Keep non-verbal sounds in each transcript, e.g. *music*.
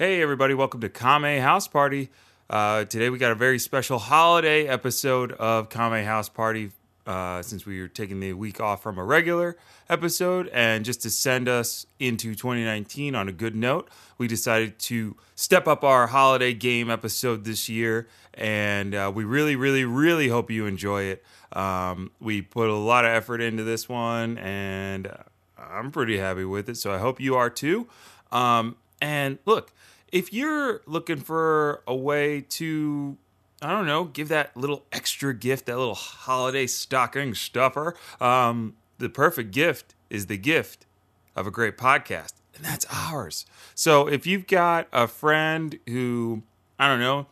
Hey, everybody, welcome to Kame House Party. Uh, today we got a very special holiday episode of Kame House Party uh, since we were taking the week off from a regular episode. And just to send us into 2019 on a good note, we decided to step up our holiday game episode this year. And uh, we really, really, really hope you enjoy it. Um, we put a lot of effort into this one, and I'm pretty happy with it. So I hope you are too. Um, and look, if you're looking for a way to, I don't know, give that little extra gift, that little holiday stocking stuffer, um, the perfect gift is the gift of a great podcast. And that's ours. So if you've got a friend who, I don't know,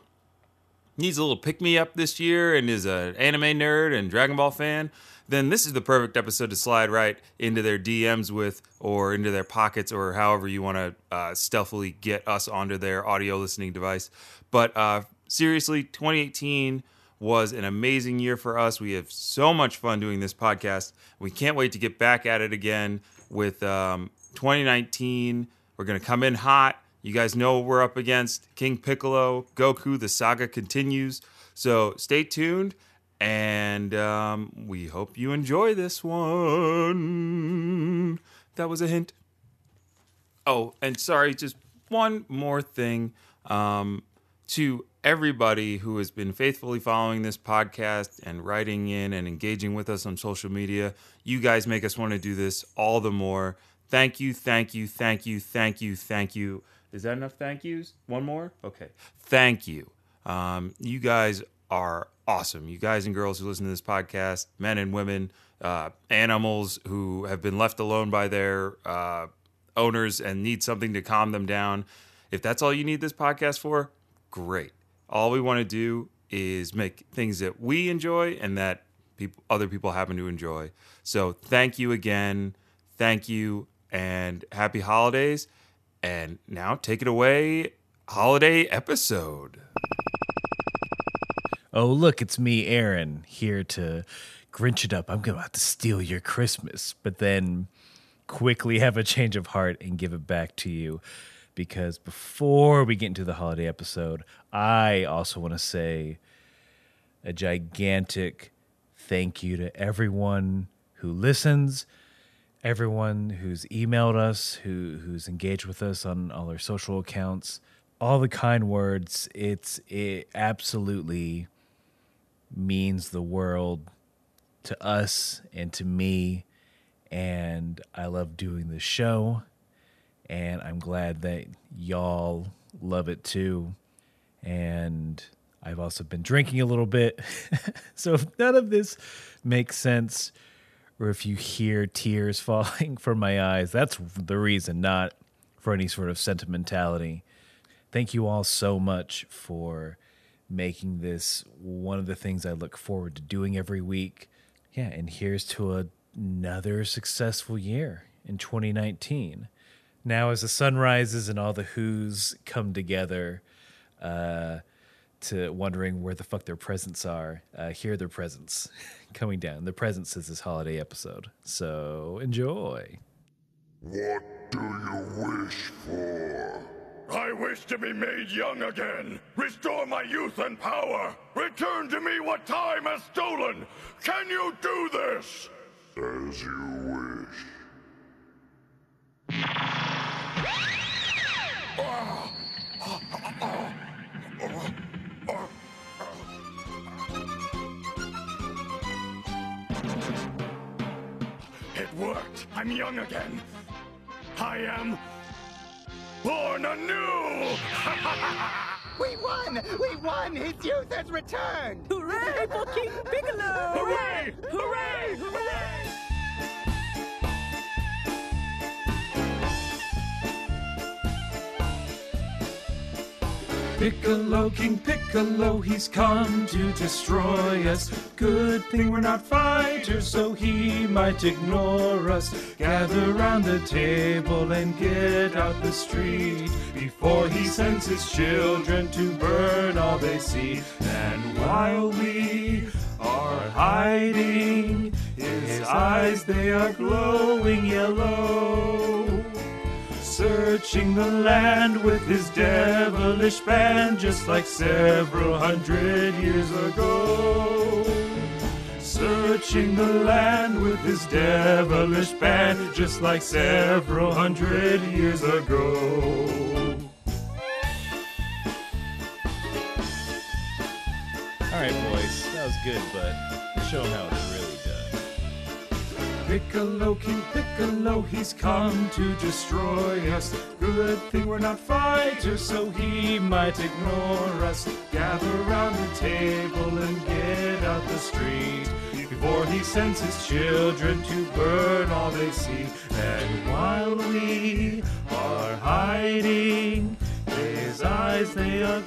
needs a little pick me up this year and is an anime nerd and Dragon Ball fan, then this is the perfect episode to slide right into their DMs with or into their pockets or however you want to uh, stealthily get us onto their audio listening device. But uh, seriously, 2018 was an amazing year for us. We have so much fun doing this podcast. We can't wait to get back at it again with um, 2019. We're going to come in hot. You guys know what we're up against King Piccolo, Goku, the saga continues. So stay tuned and um, we hope you enjoy this one. That was a hint. Oh, and sorry, just one more thing um, to everybody who has been faithfully following this podcast and writing in and engaging with us on social media. You guys make us want to do this all the more. Thank you, thank you, thank you, thank you, thank you. Is that enough thank yous? One more? Okay. Thank you. Um, you guys are awesome. You guys and girls who listen to this podcast, men and women, uh, animals who have been left alone by their uh, owners and need something to calm them down. If that's all you need this podcast for, great. All we want to do is make things that we enjoy and that people, other people happen to enjoy. So thank you again. Thank you and happy holidays. And now take it away, holiday episode. Oh, look, it's me, Aaron, here to Grinch it up. I'm about to steal your Christmas, but then quickly have a change of heart and give it back to you. Because before we get into the holiday episode, I also want to say a gigantic thank you to everyone who listens, everyone who's emailed us, who who's engaged with us on all our social accounts, all the kind words. It's it absolutely means the world to us and to me. And I love doing this show. And I'm glad that y'all love it too. And I've also been drinking a little bit. *laughs* so if none of this makes sense, or if you hear tears *laughs* falling from my eyes, that's the reason, not for any sort of sentimentality. Thank you all so much for making this one of the things I look forward to doing every week. Yeah, and here's to a, another successful year in 2019. Now, as the sun rises and all the Who's come together uh, to wondering where the fuck their presents are, uh, here are their presents *laughs* coming down. The presents is this holiday episode. So enjoy. What do you wish for? I wish to be made young again. Restore my youth and power. Return to me what time has stolen. Can you do this? As you wish. I'm young again. I am born anew! *laughs* We won! We won! His youth has returned! Hooray for King Piccolo! Hooray! Hooray! Hooray! Piccolo, King Piccolo, he's come to destroy us. Good thing we're not fighters, so he might ignore us. Gather round the table and get out the street before he sends his children to burn all they see. And while we are hiding, his eyes they are glowing yellow. Searching the land with his devilish band, just like several hundred years ago. Searching the land with his devilish band, just like several hundred years ago. All right, boys, that was good, but show them how it's really done. Piccolo, King Piccolo, he's come to destroy us. Good thing we're not fighters, so he might ignore us. Gather round the table and get out the street before he sends his children to burn all they see. And while we are hiding, his eyes they are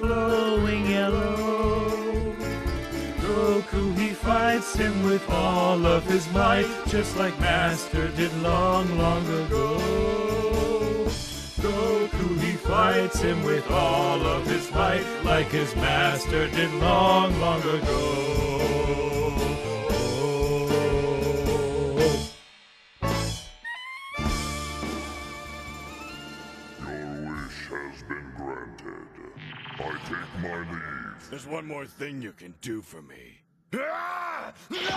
fights him with all of his might, just like Master did long, long ago. Goku, he fights him with all of his might, like his master did long, long ago. Your wish has been granted. I take my leave. There's one more thing you can do for me. *laughs* うわ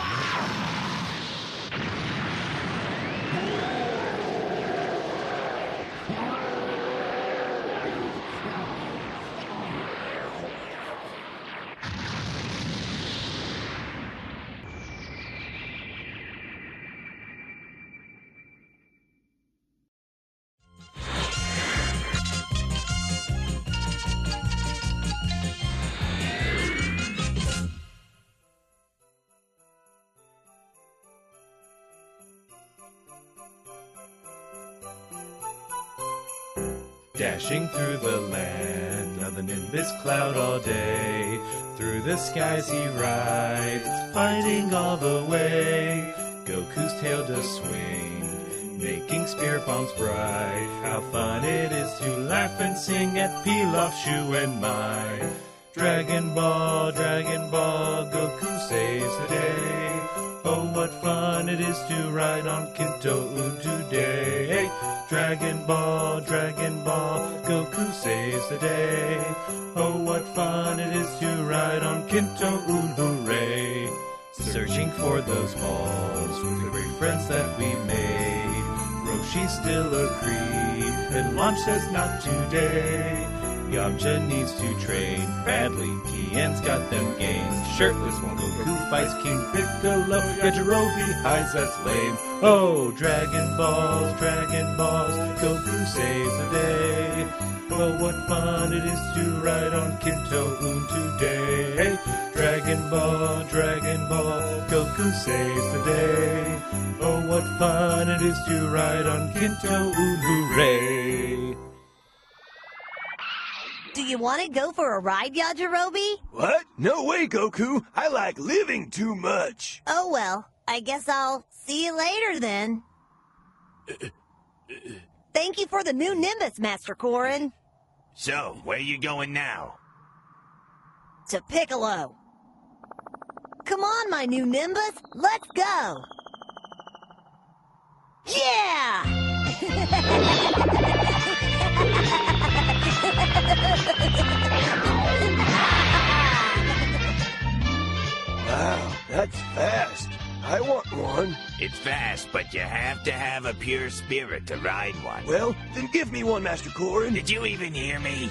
Dashing through the land of the Nimbus cloud all day. Through the skies he rides, fighting all the way. Goku's tail does swing, making spirit bombs bright. How fun it is to laugh and sing at Pilaf, Shu, and Mai. Dragon Ball, Dragon Ball, Goku saves the day. Oh, what fun it is to ride on Kinto-un today. Dragon Ball, Dragon Ball, Goku saves the day. Oh, what fun it is to ride on Kinto-un, hooray. Searching for those balls with the great friends that we made. Roshi's still a creep, and Launch says not today. Yamcha needs to train badly. Tien's got them gains. Shirtless while Goku fights King Piccolo. Yajirobe hides, that's lame. Oh, Dragon Balls, Dragon Balls, Goku saves the day. Oh, what fun it is to ride on Kinto-un today. Dragon Ball, Dragon Ball, Goku saves the day. Oh, what fun it is to ride on Kinto-un, hooray! You want to go for a ride, Yajirobe? What? No way, Goku. I like living too much. Oh well, I guess I'll see you later then. Thank you for the new Nimbus, Master Korin. So, where you going now? To Piccolo. Come on, my new Nimbus, let's go! Yeah! *laughs* Wow, that's fast. I want one. It's fast, but you have to have a pure spirit to ride one. Well, then give me one, Master Korin. Did you even hear me?